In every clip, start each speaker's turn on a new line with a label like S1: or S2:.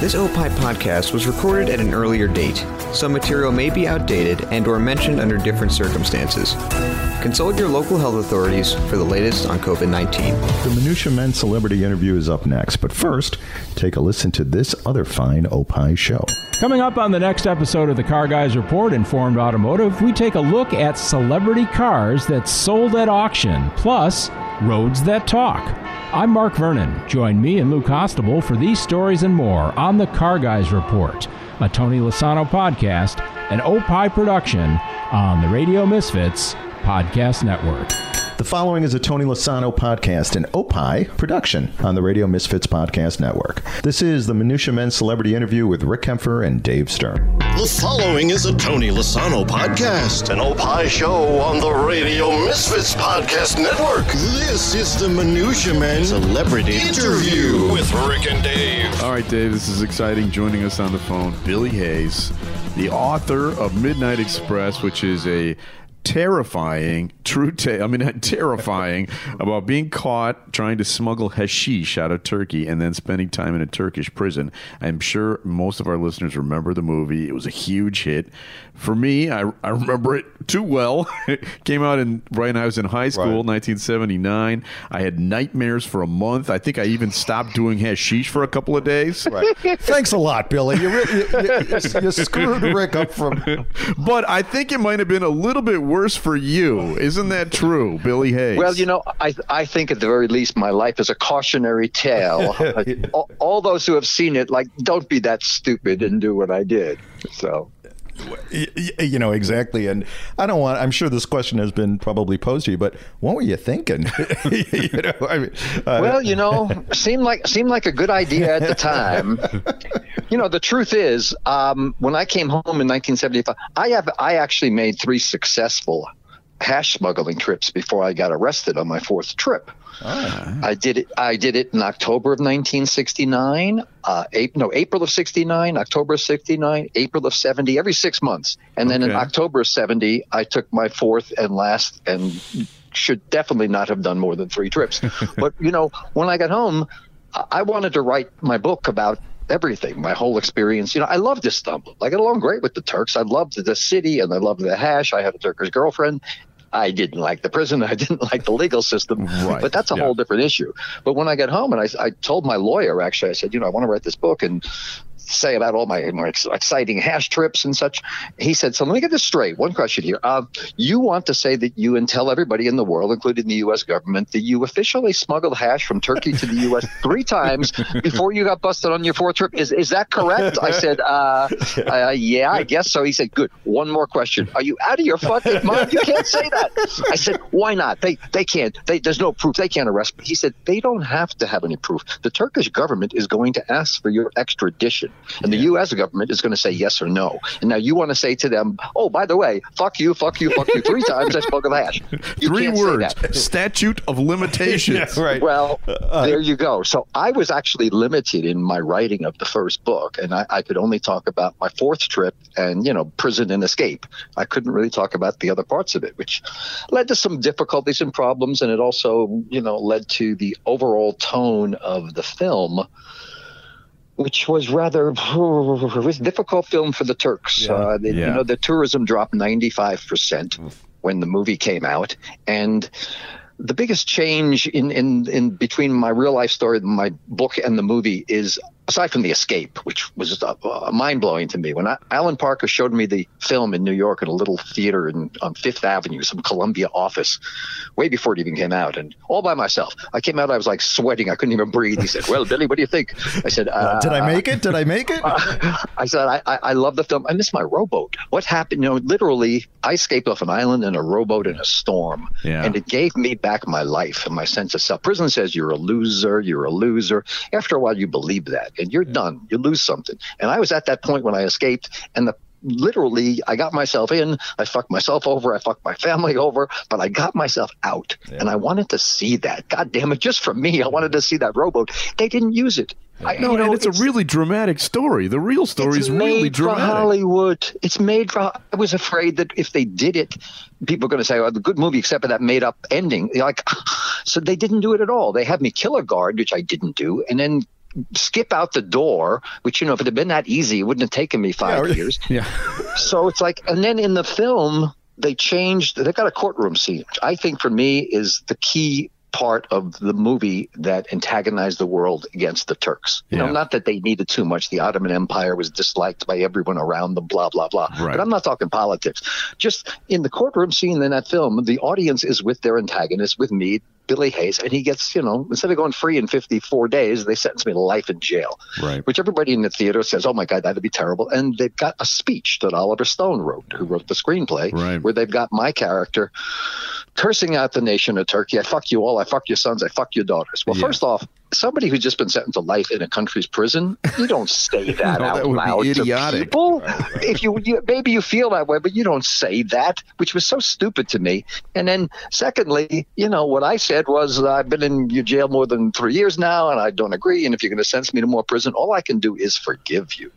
S1: This OPI podcast was recorded at an earlier date. Some material may be outdated and or mentioned under different circumstances. Consult your local health authorities for the latest on COVID-19.
S2: The Minutia Men celebrity interview is up next, but first, take a listen to this other fine OPI show.
S3: Coming up on the next episode of the Car Guys Report Informed Automotive, we take a look at celebrity cars that sold at auction, plus roads that talk. I'm Mark Vernon. Join me and Lou Costable for these stories and more on the Car Guys Report, a Tony Lasano podcast, an Opie production on the Radio Misfits Podcast Network.
S2: The following is a Tony Lasano podcast and Opie production on the Radio Misfits Podcast Network. This is the Minutia Men celebrity interview with Rick Kempfer and Dave Stern.
S4: The following is a Tony Lasano podcast, an Opie show on the Radio Misfits Podcast Network. This is the Minutia Men celebrity interview with Rick and Dave.
S5: All right, Dave, this is exciting. Joining us on the phone, Billy Hayes, the author of Midnight Express, which is a terrifying true tale. I mean, terrifying about being caught trying to smuggle hashish out of Turkey and then spending time in a Turkish prison. I'm sure most of our listeners remember the movie. It was a huge hit. For me, I, I remember it too well. it came out in right when I was in high school, right. 1979. I had nightmares for a month. I think I even stopped doing hashish for a couple of days.
S2: Right. Thanks a lot, Billy. You, you, you, you screwed Rick up from.
S5: but I think it might have been a little bit worse for you. Isn't that true, Billy Hayes?
S6: Well, you know, I I think at the very least my life is a cautionary tale. all, all those who have seen it, like, don't be that stupid and do what I did. So
S2: you know exactly. And i don't want i'm sure this question has been probably posed to you but what were you thinking?
S6: You know, I mean, uh, well you know seemed like seemed like a good idea at the time. You know the truth is um, when i came home in 1975 i have i actually made three successful hash smuggling trips before i got arrested on my fourth trip Oh. I did it. I did it in October of 1969. Uh, April, no, April of 69, October of 69, April of 70. Every six months, and then okay. in October of 70, I took my fourth and last, and should definitely not have done more than three trips. but you know, when I got home, I wanted to write my book about everything, my whole experience. You know, I loved Istanbul. I got along great with the Turks. I loved the city and I loved the hash. I had a Turkish girlfriend. I didn't like the prison. I didn't like the legal system. Right. But that's a yeah. whole different issue. But when I got home and I, I told my lawyer, actually, I said, you know, I want to write this book. And say about all my, more exciting hash trips and such. He said, So let me get this straight. One question here. Uh, you want to say that you and tell everybody in the world, including the U.S. government, that you officially smuggled hash from Turkey to the U.S. three times before you got busted on your fourth trip. Is, is that correct? I said, uh, uh, Yeah, I guess so. He said, Good. One more question. Are you out of your fucking mind? You can't say that. I said, Why not? They, they can't. They, there's no proof. They can't arrest me. He said, They don't have to have any proof. The Turkish government is going to ask for your extradition. And the U.S. government is going to say yes or no. And now you want to say to them, oh, by the way, fuck you, fuck you, fuck you, three times I spoke of hash.
S5: You Three words. Statute of limitations.
S6: yeah, right. Well, uh, there you go. So I was actually limited in my writing of the first book, and I, I could only talk about my fourth trip and, you know, prison and escape. I couldn't really talk about the other parts of it, which led to some difficulties and problems. And it also, you know, led to the overall tone of the film which was rather it was a difficult film for the Turks. Yeah. Uh, they, yeah. You know, the tourism dropped 95 percent when the movie came out, and the biggest change in, in, in between my real life story, my book, and the movie is aside from the escape, which was uh, uh, mind blowing to me. When I, Alan Parker showed me the film in New York at a little theater in, on Fifth Avenue, some Columbia office, way before it even came out, and all by myself. I came out, I was like sweating, I couldn't even breathe. He said, "Well, Billy, what do you think?" I said, uh,
S2: "Did I make it? Did I make it?"
S6: I said, I, I, "I love the film. I miss my rowboat. What happened? You know, literally, I escaped off an island in a rowboat in a storm, yeah. and it gave me back my life and my sense of self. Prison says you're a loser, you're a loser. After a while, you believe that and you're done. You lose something. And I was at that point when I escaped, and the literally I got myself in, I fucked myself over, I fucked my family over, but I got myself out. Yeah. And I wanted to see that. God damn it, just for me, I wanted to see that rowboat. They didn't use it.
S5: I, no, know, and it's, it's, a really dramatic story. The real story is really dramatic.
S6: For Hollywood. It's made for. I was afraid that if they did it, people are going to say, "Oh, the good movie," except for that made-up ending. Like, so they didn't do it at all. They had me kill a guard, which I didn't do, and then skip out the door, which you know, if it had been that easy, it wouldn't have taken me five
S5: yeah,
S6: years.
S5: Yeah.
S6: so it's like, and then in the film, they changed. They got a courtroom scene, which I think for me is the key part of the movie that antagonized the world against the Turks. You yeah. know, not that they needed too much. The Ottoman Empire was disliked by everyone around them, blah, blah, blah. Right. But I'm not talking politics. Just in the courtroom scene in that film, the audience is with their antagonist, with me, Billy Hayes, and he gets, you know, instead of going free in 54 days, they sentence me to life in jail.
S5: Right.
S6: Which everybody in the theater says, oh my God, that'd be terrible. And they've got a speech that Oliver Stone wrote, who wrote the screenplay,
S5: right.
S6: where they've got my character cursing out the nation of Turkey. I fuck you all. I fuck your sons. I fuck your daughters. Well, yeah. first off, somebody who's just been sentenced to life in a country's prison, you don't say that no, out
S5: that
S6: loud to people. if you, you, maybe you feel that way, but you don't say that, which was so stupid to me. And then, secondly, you know what I said was uh, I've been in your jail more than three years now, and I don't agree. And if you're going to sentence me to more prison, all I can do is forgive you.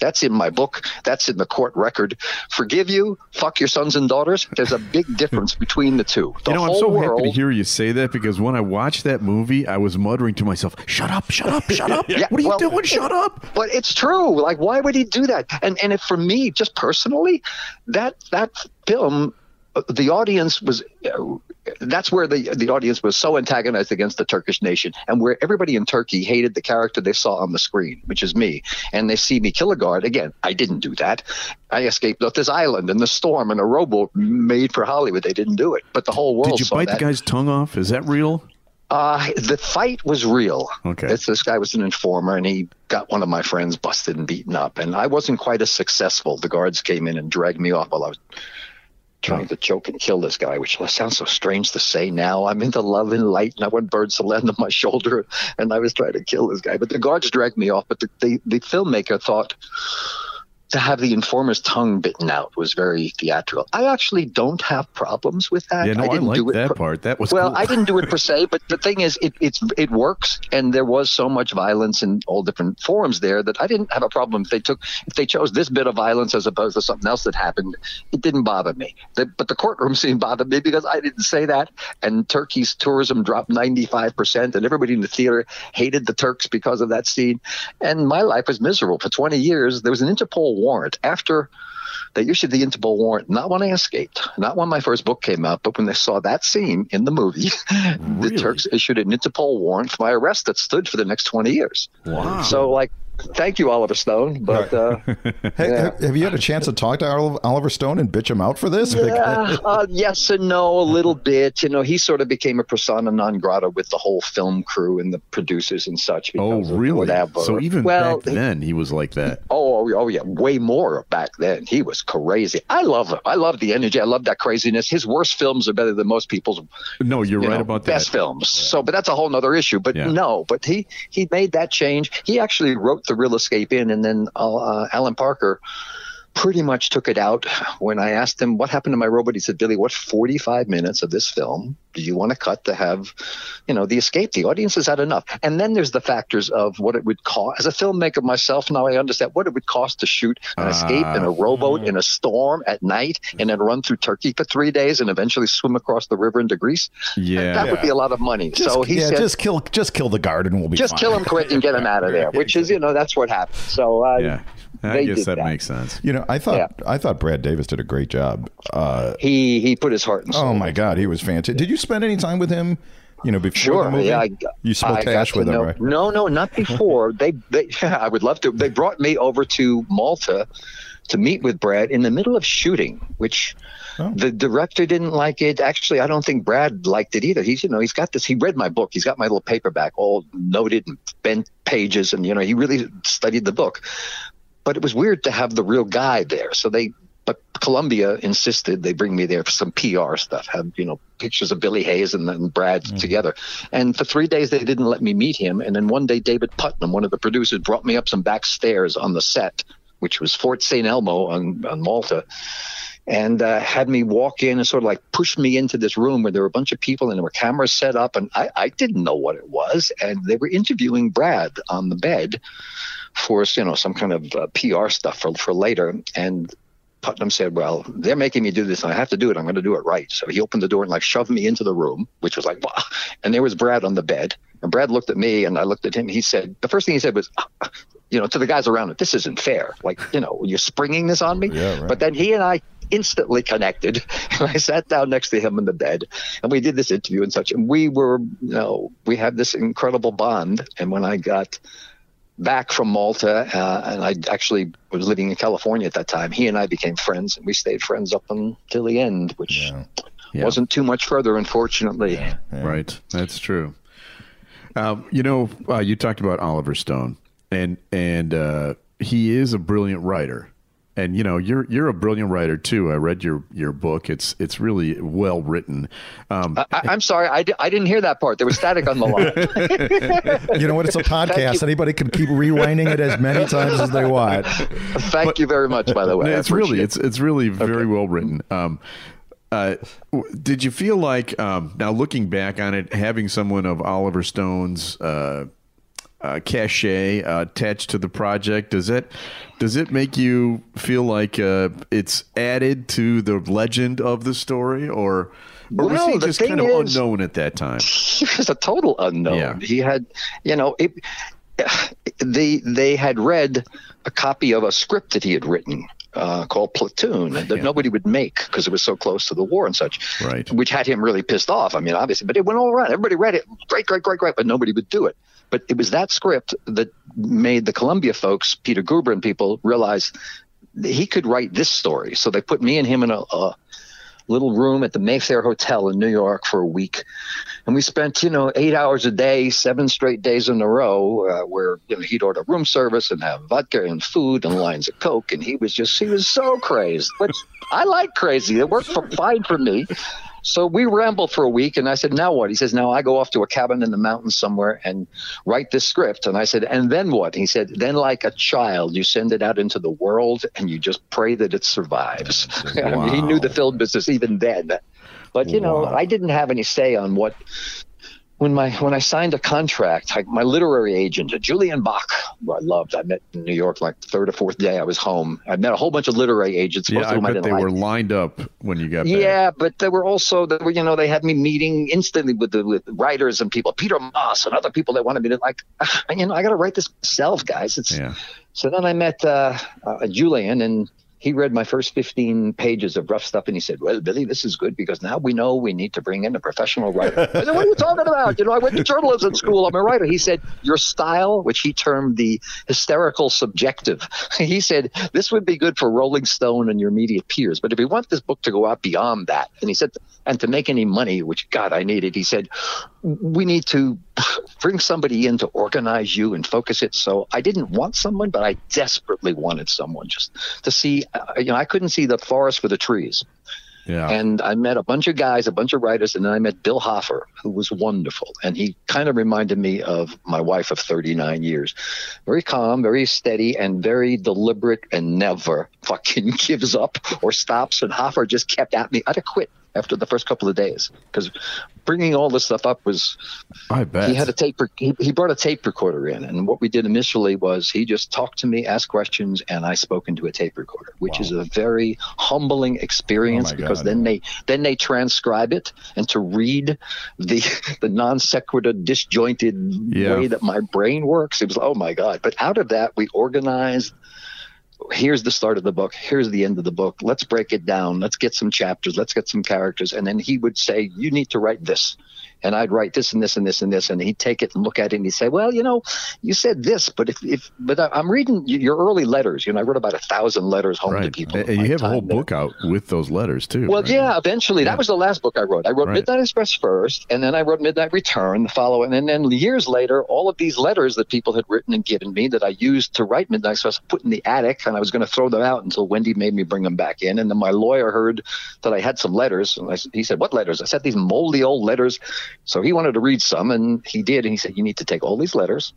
S6: That's in my book. That's in the court record. Forgive you, fuck your sons and daughters. There's a big difference between the two. The
S5: you know, I'm so world, happy to hear you say that because when I watched that movie, I was muttering to myself, "Shut up! Shut up! Shut up! yeah, what are you well, doing? Shut up!"
S6: But it's true. Like, why would he do that? And and if for me, just personally, that that film uh, the audience was uh, that's where the the audience was so antagonized against the Turkish nation, and where everybody in Turkey hated the character they saw on the screen, which is me, and they see me kill a guard. Again, I didn't do that. I escaped off this island in the storm in a rowboat made for Hollywood. They didn't do it, but the whole world.
S5: Did you bite
S6: that.
S5: the guy's tongue off? Is that real?
S6: Uh, the fight was real.
S5: Okay.
S6: This, this guy was an informer, and he got one of my friends busted and beaten up. And I wasn't quite as successful. The guards came in and dragged me off while I was trying to choke and kill this guy, which sounds so strange to say now. I'm into love and light, and I want birds to land on my shoulder, and I was trying to kill this guy. But the guards dragged me off. But the, the, the filmmaker thought to have the informer's tongue bitten out was very theatrical. I actually don't have problems with that.
S5: Yeah, no, I,
S6: didn't
S5: I
S6: do
S5: it that
S6: per,
S5: part. That was
S6: well,
S5: cool.
S6: I didn't do it per se, but the thing is, it it's it works, and there was so much violence in all different forums there that I didn't have a problem if they took if they chose this bit of violence as opposed to something else that happened. It didn't bother me, the, but the courtroom scene bothered me because I didn't say that, and Turkey's tourism dropped ninety five percent, and everybody in the theater hated the Turks because of that scene, and my life was miserable for twenty years. There was an Interpol warrant after they issued the Interpol warrant not when I escaped, not when my first book came out, but when they saw that scene in the movie, really? the Turks issued an Interpol warrant for my arrest that stood for the next 20 years.
S5: Wow.
S6: So, like, thank you, Oliver Stone. But uh,
S2: yeah. have you had a chance to talk to Oliver Stone and bitch him out for this?
S6: Yeah, uh, yes and no, a little bit. You know, he sort of became a persona non grata with the whole film crew and the producers and such.
S5: Oh, really? So even well, back then, he was like that.
S6: Oh, oh, yeah, way more back then. He was crazy. I love him. I love the energy. I love that craziness. His worst films are better than most people's.
S5: No, you're
S6: you
S5: right
S6: know,
S5: about
S6: that. Best films. Yeah. So, but that's a whole other issue. But no, but he he made that change. He actually wrote the Real Escape in, and then uh, Alan Parker pretty much took it out when I asked him what happened to my robot. He said, Billy, what 45 minutes of this film do you want to cut to have, you know, the escape? The audience has had enough. And then there's the factors of what it would cost. As a filmmaker myself, now I understand what it would cost to shoot an uh, escape in a rowboat in a storm at night and then run through Turkey for three days and eventually swim across the river into Greece.
S5: Yeah.
S6: That, that
S5: yeah.
S6: would be a lot of money.
S2: Just,
S6: so he
S2: yeah,
S6: said,
S2: just kill, just kill the guard and we'll be
S6: just
S2: fine.
S6: kill him quick and get him out of there, which is, you know, that's what happened. So, uh,
S5: yeah. I guess that, that, makes sense.
S2: You know, I thought yeah. I thought Brad Davis did a great job. Uh,
S6: he he put his heart and soul.
S2: Oh my God, he was fantastic. Did you spend any time with him? You know, before
S6: sure,
S2: the movie?
S6: yeah. I,
S2: you spoke
S6: I
S2: Ash with
S6: know,
S2: him, right?
S6: No, no, not before. they, they, I would love to. They brought me over to Malta to meet with Brad in the middle of shooting, which oh. the director didn't like it. Actually, I don't think Brad liked it either. He's, you know, he's got this. He read my book. He's got my little paperback, all noted and bent pages, and you know, he really studied the book but it was weird to have the real guy there. So they, but Columbia insisted they bring me there for some PR stuff. have, you know pictures of Billy Hayes and then Brad mm. together. And for three days they didn't let me meet him. And then one day David Puttnam, one of the producers, brought me up some back stairs on the set, which was Fort St. Elmo on, on Malta. And uh, had me walk in and sort of like push me into this room where there were a bunch of people and there were cameras set up, and I, I didn't know what it was. And they were interviewing Brad on the bed, for you know some kind of uh, PR stuff for for later. And Puttnam said, "Well, they're making me do this, and I have to do it. I'm going to do it right." So he opened the door and like shoved me into the room, which was like, wow. And there was Brad on the bed, And Brad looked at me and I looked at him. He said, the first thing he said was, you know, to the guys around it, this isn't fair. Like, you know, you're springing this on me.
S2: Yeah, right.
S6: But then he and I instantly connected. And I sat down next to him in the bed and we did this interview and such. And we were, you know, we had this incredible bond. And when I got back from Malta, uh, and I actually was living in California at that time, he and I became friends and we stayed friends up until the end, which
S2: Yeah.
S5: Yeah.
S6: wasn't too much further, unfortunately.
S5: Right. That's true. Um, you know, uh, you talked about Oliver Stone, and and uh, he is a brilliant writer. And you know, you're you're a brilliant writer too. I read your your book. It's it's really well written. Um,
S6: I, I'm sorry, I, I didn't hear that part. There was static on the line.
S2: You know what? It's a podcast. Anybody can keep rewinding it as many times as they want.
S6: Thank you very much, by the way.
S5: It's really
S6: appreciate
S5: it's it's really very well written. Um, uh, did you feel like um, now looking back on it, having someone of Oliver Stone's uh, uh, cachet uh, attached to the project does it does it make you feel like uh, it's added to the legend of the story, or or was he just kind of
S6: is-
S5: unknown at that time?
S6: he was a total unknown.
S5: Yeah.
S6: He had, you know, it, they they had read a copy of a script that he had written uh, called Platoon that
S5: Yeah.
S6: nobody would make because it was so close to the war and such.
S5: Right.
S6: Which had him really pissed off. I mean, obviously, but it went all around. Everybody read it. Great, great, great, great. But nobody would do it. But it was that script that made the Columbia folks, Peter Guber and people, realize he could write this story. So they put me and him in a, a little room at the Mayfair Hotel in New York for a week. And we spent, you know, eight hours a day, seven straight days in a row, uh, where you know he'd order room service and have vodka and food and lines of coke, and he was just he was so crazed. Which I like crazy. It worked for, fine for me. So we rambled for a week, and I said, "Now what?" He says, "Now I go off to a cabin in the mountains somewhere and write this script." And I said, "And then what?" He said, "Then, like a child, you send it out into the world, and you just pray that it survives." I mean, he knew the film business even then. But you know,
S5: Wow.
S6: I didn't have any say on what when my when I signed a contract. I, my literary agent, Julian Bach, who I loved. I met in New York like third or fourth day I was home. I met a whole bunch of literary agents.
S5: Yeah, I bet they
S6: like.
S5: were lined up when you got back.
S6: Yeah, but they were also there were you know they had me meeting instantly with the with writers and people, Peter Moss and other people that wanted me to like, "Ah, you know, I got to write this myself, guys. It's
S5: Yeah.
S6: so then I met uh, uh, Julian, and he read my first 15 pages of rough stuff, and he said, "Well, Billy, this is good because now we know we need to bring in a professional writer." I said, "What are you talking about? You know, I went to journalism school. I'm a writer." He said, "Your style, which he termed the hysterical subjective, he said this would be good for Rolling Stone and your immediate peers, but if you want this book to go out beyond that, and he said, and to make any money, which God I needed, he said, we need to bring somebody in to organize you and focus it. So I didn't want someone, but I desperately wanted someone just to see. Uh, you know, I couldn't see the forest for the trees.
S5: Yeah.
S6: And I met a bunch of guys, a bunch of writers, and then I met Bill Hoffer, who was wonderful. And he kind of reminded me of my wife of 39 years. Very calm, very steady, and very deliberate, and never fucking gives up or stops. And Hoffer just kept at me. I'd have quit after the first couple of days because bringing all this stuff up was
S5: I bet.
S6: he had a tape. He, he brought a tape recorder in, and what we did initially was he just talked to me, asked questions, and I spoke into a tape recorder, which is a very humbling experience
S2: Oh
S6: because
S2: God.
S6: then they then they transcribe it, and to read the the non sequitur, disjointed
S5: Yeah.
S6: way that my brain works, it was oh my god. But out of that, we organized here's the start of the book here's the end of the book let's break it down let's get some chapters let's get some characters and then he would say you need to write this and I'd write this and this and this and this, and he'd take it and look at it and he'd say, "Well, you know, you said this, but if, if but I'm reading your early letters. You know, I wrote about a thousand letters home to people.
S5: And you have a whole
S6: there.
S5: book out with those letters too.
S6: Well,
S5: right?
S6: yeah, eventually.
S5: Yeah.
S6: That was the last book I wrote. I wrote
S5: Right.
S6: Midnight Express first, and then I wrote Midnight Return the following. And then years later, all of these letters that people had written and given me that I used to write Midnight Express, put in the attic, and I was going to throw them out until Wendy made me bring them back in. And then my lawyer heard that I had some letters, and I, he said, "What letters?" I said, "These moldy old letters." So he wanted to read some, and he did. And he said, "You need to take all these letters,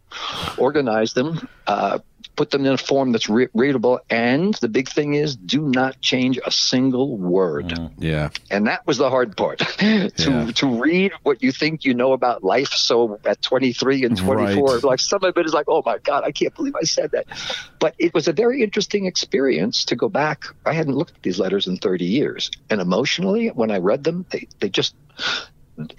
S6: organize them." Uh, Put them in a form that's re- readable, and the big thing is, do not change a single word
S5: Yeah.
S6: and that was the hard part to
S5: Yeah.
S6: to read what you think you know about life so at 23 and 24
S5: Right.
S6: like some of it is like oh my god i can't believe i said that but it was a very interesting experience to go back i hadn't looked at these letters in 30 years and emotionally when i read them they, they just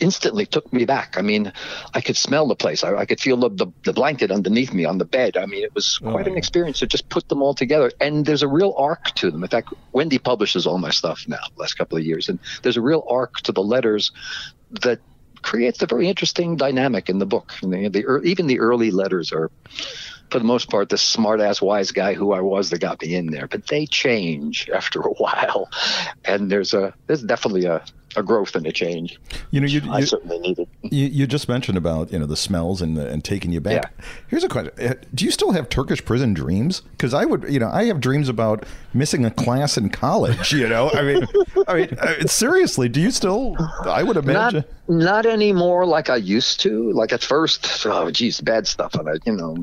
S6: instantly took me back. I mean, I could smell the place. I, I could feel the, the, the, blanket underneath me on the bed. I mean, it was oh, quite oh, an experience to just put them all together. And there's a real arc to them. In fact, Wendy publishes all my stuff now, last couple of years. And there's a real arc to the letters that creates a very interesting dynamic in the book. The, the, even the early letters are, for the most part, the smart-ass wise guy who I was that got me in there. But they change after a while, and there's a there's definitely a a growth and a change.
S2: You know, you,
S6: I certainly need it.
S2: You, you, just mentioned about you know the smells and the, and taking you back. Yeah. Here's a question: uh, Do you still have Turkish prison dreams? Because I would, you know, I have dreams about missing a class in college. You know, I mean, I mean, uh, seriously, do you still? I would imagine.
S6: Not, not anymore like I used to. Like at first, oh geez, bad stuff on it. You know,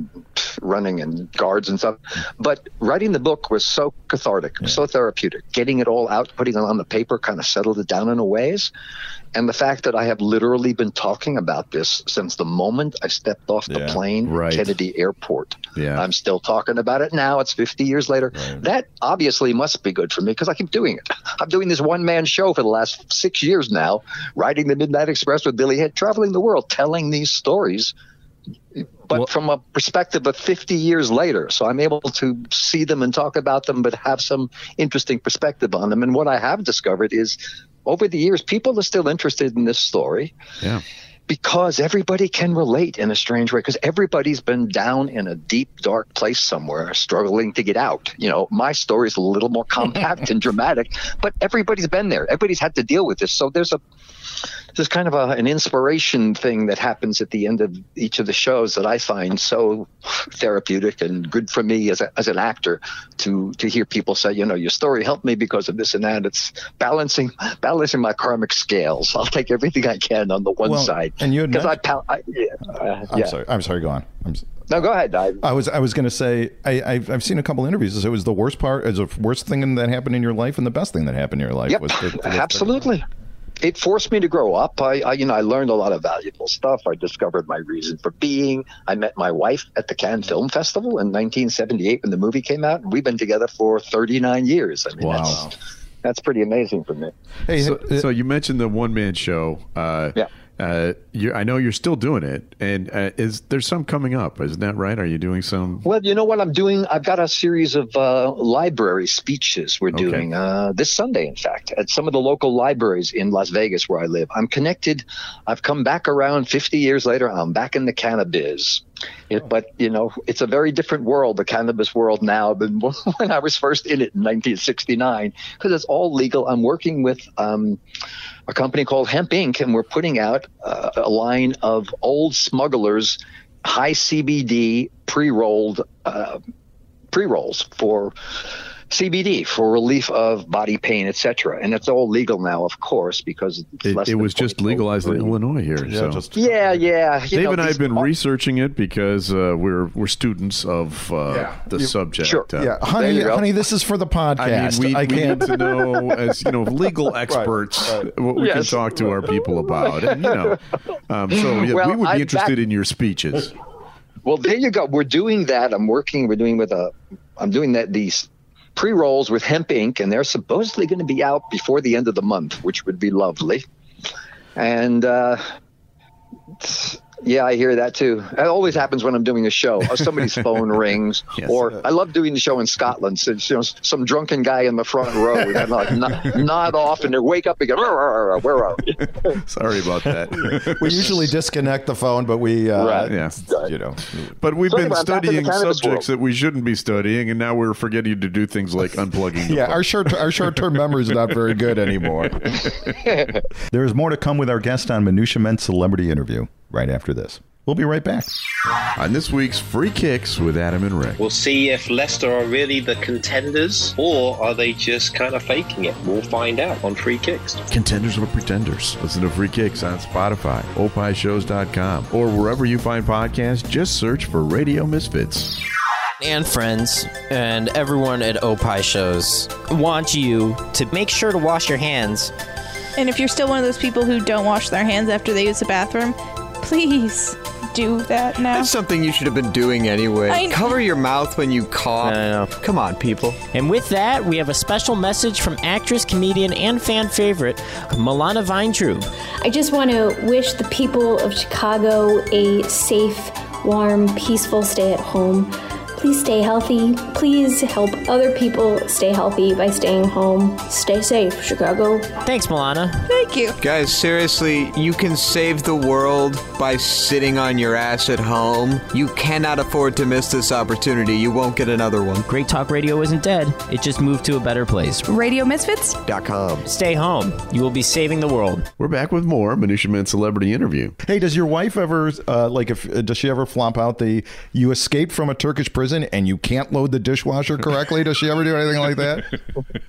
S6: running and guards and stuff. But writing the book was so cathartic, yeah. so therapeutic. Getting it all out, putting it on the paper, kind of settled it down in a ways. And the fact that I have literally been talking about this since the moment I stepped off the yeah, plane right. Kennedy Airport. Yeah. I'm still talking about it now. It's 50 years later. Right. That obviously must be good for me because I keep doing it. I'm doing this one man show for the last six years now, riding the Midnight Express with Billy Hayes, traveling the world, telling these stories but well, from a perspective of 50 years later. So I'm able to see them and talk about them, but have some interesting perspective on them. And what I have discovered is over the years, people are still interested in this story.
S2: Yeah.
S6: Because everybody can relate in a strange way, because everybody's been down in a deep, dark place somewhere, struggling to get out. You know, my story is a little more compact and dramatic, but everybody's been there. Everybody's had to deal with this. So there's a there's kind of a, an inspiration thing that happens at the end of each of the shows that I find so therapeutic and good for me as, a, as an actor to to hear people say, you know, your story helped me because of this and that. It's balancing balancing my karmic scales. I'll take everything I can on the one well, side,
S2: and you
S6: because
S2: I,
S6: I, yeah, uh,
S2: I'm yeah. sorry. I'm sorry. Go on. I'm,
S6: no, go ahead. I,
S2: I was I was going to say I I've, I've, seen a couple interviews. It was the worst part, as the worst thing that happened in your life, and the best thing that happened in your life.
S6: Yep,
S2: was
S6: the, absolutely it forced me to grow up. I, I, you know, I learned a lot of valuable stuff. I discovered my reason for being. I met my wife at the Cannes Film Festival in 1978 when the movie came out, and we've been together for 39 years. I mean, wow. That's, that's pretty amazing for me.
S5: Hey, so, so you mentioned the one man show. Uh,
S6: yeah.
S5: Uh, I know you're still doing it, and uh, is there's some coming up? Isn't that right? Are you doing some?
S6: Well, you know what I'm doing. I've got a series of uh, library speeches we're doing uh, this Sunday, in fact, at some of the local libraries in Las Vegas where I live. I'm connected. I've come back around 50 years later. I'm back in the cannabis. It, but you know, it's a very different world, the cannabis world now than when I was first in it in 1969, because it's all legal. I'm working with. Um, a company called Hemp Inc., and we're putting out uh, a line of old smugglers, high CBD pre rolled uh, pre rolls for CBD for relief of body pain, etc. And it's all legal now, of course, because
S5: it, it was just legalized in Illinois here.
S6: Yeah,
S5: so.
S6: just, yeah, yeah.
S5: Dave know, and I have been researching it because uh, we're we're students of uh, yeah. the you, subject.
S2: Sure. Uh, yeah, honey, honey, this is for the podcast.
S5: I, mean, we, I we need to know, as you know, legal experts, right, right. what we yes. can talk to our people about, and you know, um, so yeah, well, we would be I, interested that, in your speeches.
S6: Well, there you go. We're doing that. I'm working. We're doing with a. I'm doing that. These pre rolls with Hemp Inc, and they're supposedly going to be out before the end of the month, which would be lovely. And uh, yeah, I hear that too. It always happens when I'm doing a show. Somebody's phone rings, yes, or I love doing the show in Scotland. So, you know, some drunken guy in the front row, and like nod, nod off, and they wake up again. Where are we?
S5: Sorry about that.
S2: we usually disconnect the phone, but we, uh,
S6: right.
S2: yeah, you know.
S5: But we've so been anyway, studying subjects world. that we shouldn't be studying, and now we're forgetting to do things like unplugging.
S2: yeah, phone. our short our short term memory is not very good anymore. there is more to come with our guest on Minutia Men Celebrity Interview right after this. We'll be right back.
S5: On this week's Free Kicks with Adam and Rick.
S7: We'll see if Leicester are really the contenders or are they just kind of faking it. We'll find out on Free Kicks.
S5: Contenders or pretenders. Listen to Free Kicks on Spotify, opishows.com, or wherever you find podcasts. Just search for Radio Misfits
S8: and friends and everyone at Opie shows want you to make sure to wash your hands.
S9: And if you're still one of those people who don't wash their hands after they use the bathroom, please do that now.
S1: That's something you should have been doing anyway.
S9: I-
S1: Cover your mouth when you cough.
S8: I know.
S1: Come on, people.
S8: And with that, we have a special message from actress, comedian, and fan favorite, Milana Vayntrub.
S10: I just want to wish the people of Chicago a safe, warm, peaceful stay at home. Please stay healthy. Please help other people stay healthy by staying home. Stay safe, Chicago.
S8: Thanks, Milana.
S9: Thank you.
S1: Guys, seriously, you can save the world by sitting on your ass at home. You cannot afford to miss this opportunity. You won't get another one.
S8: Great Talk Radio isn't dead, it just moved to a better place.
S9: Radio Misfits?
S1: .com.
S8: Stay home. You will be saving the world.
S5: We're back with more Minutia Men Celebrity Interview.
S2: Hey, does your wife ever uh, like if uh, does she ever flop out the you escaped from a Turkish prison and you can't load the dishwasher correctly? Does she ever do anything like that?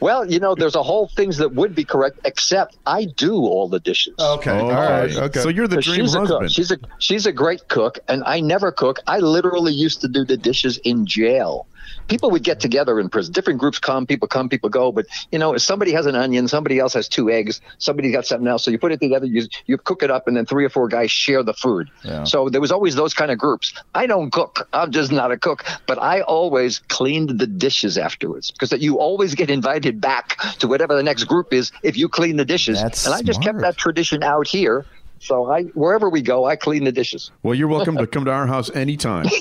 S6: Well, you know, there's a whole things that would be correct, except I do all the dishes.
S2: Okay, all right, okay.
S5: So you're the dream
S6: she's a cook.
S5: husband.
S6: She's a she's a great cook, and I never cook. I literally used to do the dishes in jail. People would get together in prison. Different groups come, people come, people go. But you know, if somebody has an onion, somebody else has two eggs, somebody's got something else. So you put it together, you you cook it up, and then three or four guys share the food.
S2: Yeah.
S6: So there was always those kind of groups. I don't cook. I'm just not a cook. But I always cleaned the dishes afterwards because that you always get invited back to whatever the next group is if you clean the dishes.
S2: That's
S6: and I just kept that tradition out here. So I wherever we go, I clean the dishes.
S5: Well, you're welcome to come to our house anytime.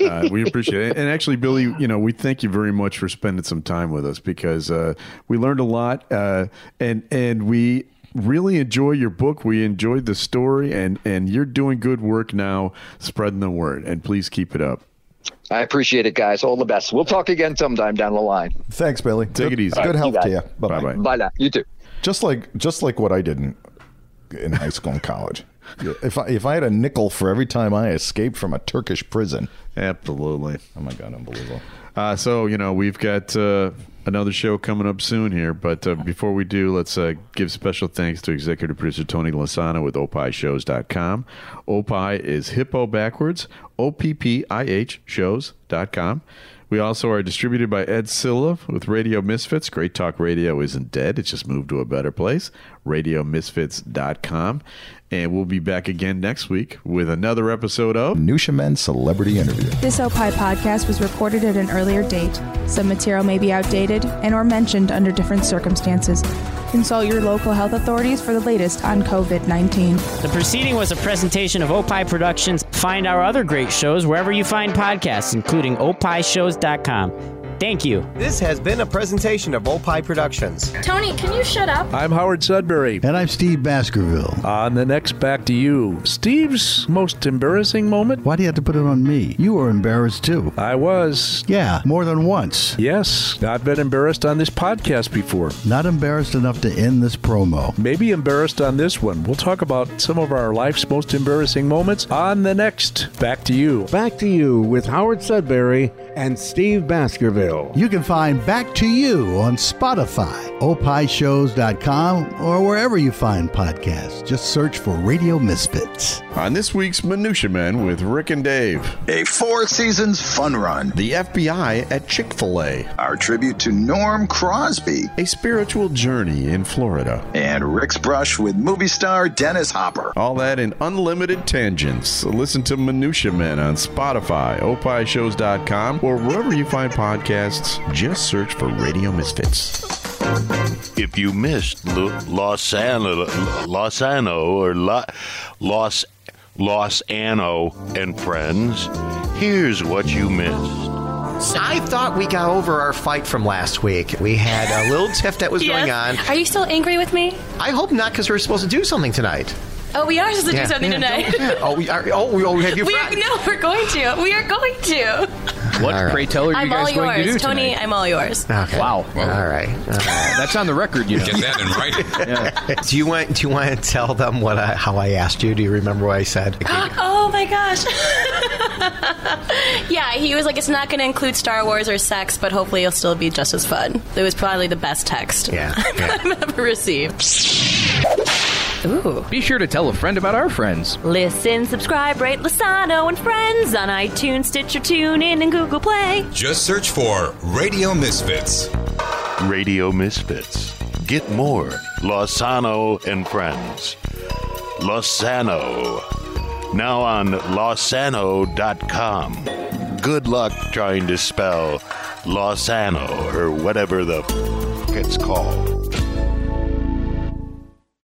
S5: Uh, we appreciate it. And actually, Billy, you know, we thank you very much for spending some time with us because uh, we learned a lot, uh, and and we really enjoy your book. We enjoyed the story, and and you're doing good work now, spreading the word. And please keep it up.
S6: I appreciate it, guys. All the best. We'll talk again sometime down the line.
S2: Thanks, Billy.
S5: Take
S2: Good-
S5: it easy.
S2: Good
S6: All right,
S2: health
S6: you
S2: to you. Bye
S5: Bye-bye.
S6: Bye now. You too.
S2: Just like just like what I did in, high school and college. If I if I had a nickel for every time I escaped from a Turkish prison,
S5: Absolutely.
S2: oh my god, unbelievable.
S5: Uh, so you know we've got uh, another show coming up soon here, but uh, before we do, let's uh, give special thanks to executive producer Tony Lasana with opishows.com. Opie is hippo backwards. O P P I H shows.com. We also are distributed by Ed Silla with Radio Misfits. Great Talk Radio isn't dead; it's just moved to a better place. RadioMisfits.com, and we'll be back again next week with another episode of
S2: Nusha Men Celebrity Interview.
S9: This Opie podcast was recorded at an earlier date. Some material may be outdated and or mentioned under different circumstances. Consult your local health authorities for the latest on COVID-19.
S8: The proceeding was a presentation of Opie Productions. Find our other great shows wherever you find podcasts, including opishows.com. Thank you.
S11: This has been a presentation of Opie Productions.
S10: Tony, can you shut up?
S12: I'm Howard Sudbury.
S13: And I'm Steve Baskerville.
S12: On the next Back to You, Steve's most embarrassing moment?
S13: Why do you have to put it on me? You were embarrassed too.
S12: I was.
S13: Yeah, more than once.
S12: Yes, I've been embarrassed on this podcast before.
S13: Not embarrassed enough to end this promo.
S12: Maybe embarrassed on this one. We'll talk about some of our life's most embarrassing moments on the next Back to You.
S14: Back to You with Howard Sudbury and Steve Baskerville.
S13: You can find Back to You on Spotify, opishows.com, or wherever you find podcasts. Just search for Radio Misfits.
S5: On this week's Minutia Men with Rick and Dave.
S15: A four seasons fun run.
S5: The FBI at Chick fil A.
S15: Our tribute to Norm Crosby.
S5: A spiritual journey in Florida.
S15: And Rick's brush with movie star Dennis Hopper.
S5: All that in unlimited tangents. Listen to Minutia Men on Spotify, opishows.com, or wherever you find podcasts. Just search for Radio Misfits.
S16: If you missed Lo- Los Ano, Los Ano or La, Los Los Ano and friends, here's what you missed.
S11: I thought we got over our fight from last week. We had a little tiff that was
S17: Yes.
S11: going on.
S17: Are you still angry with me?
S11: I hope not, because we're supposed to do something tonight.
S17: Oh, we are supposed to
S11: Yeah.
S17: do something
S11: Yeah.
S17: tonight.
S11: Yeah. Oh, we are. Oh, we, oh, we have you.
S17: We are, no, we're going to. We are going to.
S18: What,
S11: All right.
S18: pray tell, are you
S17: I'm
S18: guys
S17: all
S18: going to
S17: yours,
S18: do
S17: Tony.
S18: tonight?
S17: I'm all yours.
S11: Okay.
S18: Wow.
S11: All right. All right.
S18: That's on the record, you know.
S19: Get that in writing.
S11: do you want? Do you want to tell them what I, how I asked you? Do you remember what I said?
S17: oh my gosh. yeah, he was like, it's not going to include Star Wars or sex, but hopefully it'll still be just as fun. It was probably the best text
S11: Yeah.
S17: I've ever received. Ooh.
S18: Be sure to tell a friend about our friends.
S20: Listen, subscribe, rate Lasano and Friends on iTunes, Stitcher, TuneIn, and Google Play.
S19: Just search for Radio Misfits.
S16: Radio Misfits. Get more Losano and friends. Losano. now on losano.com. Good luck trying to spell Losano or whatever the f- it's called.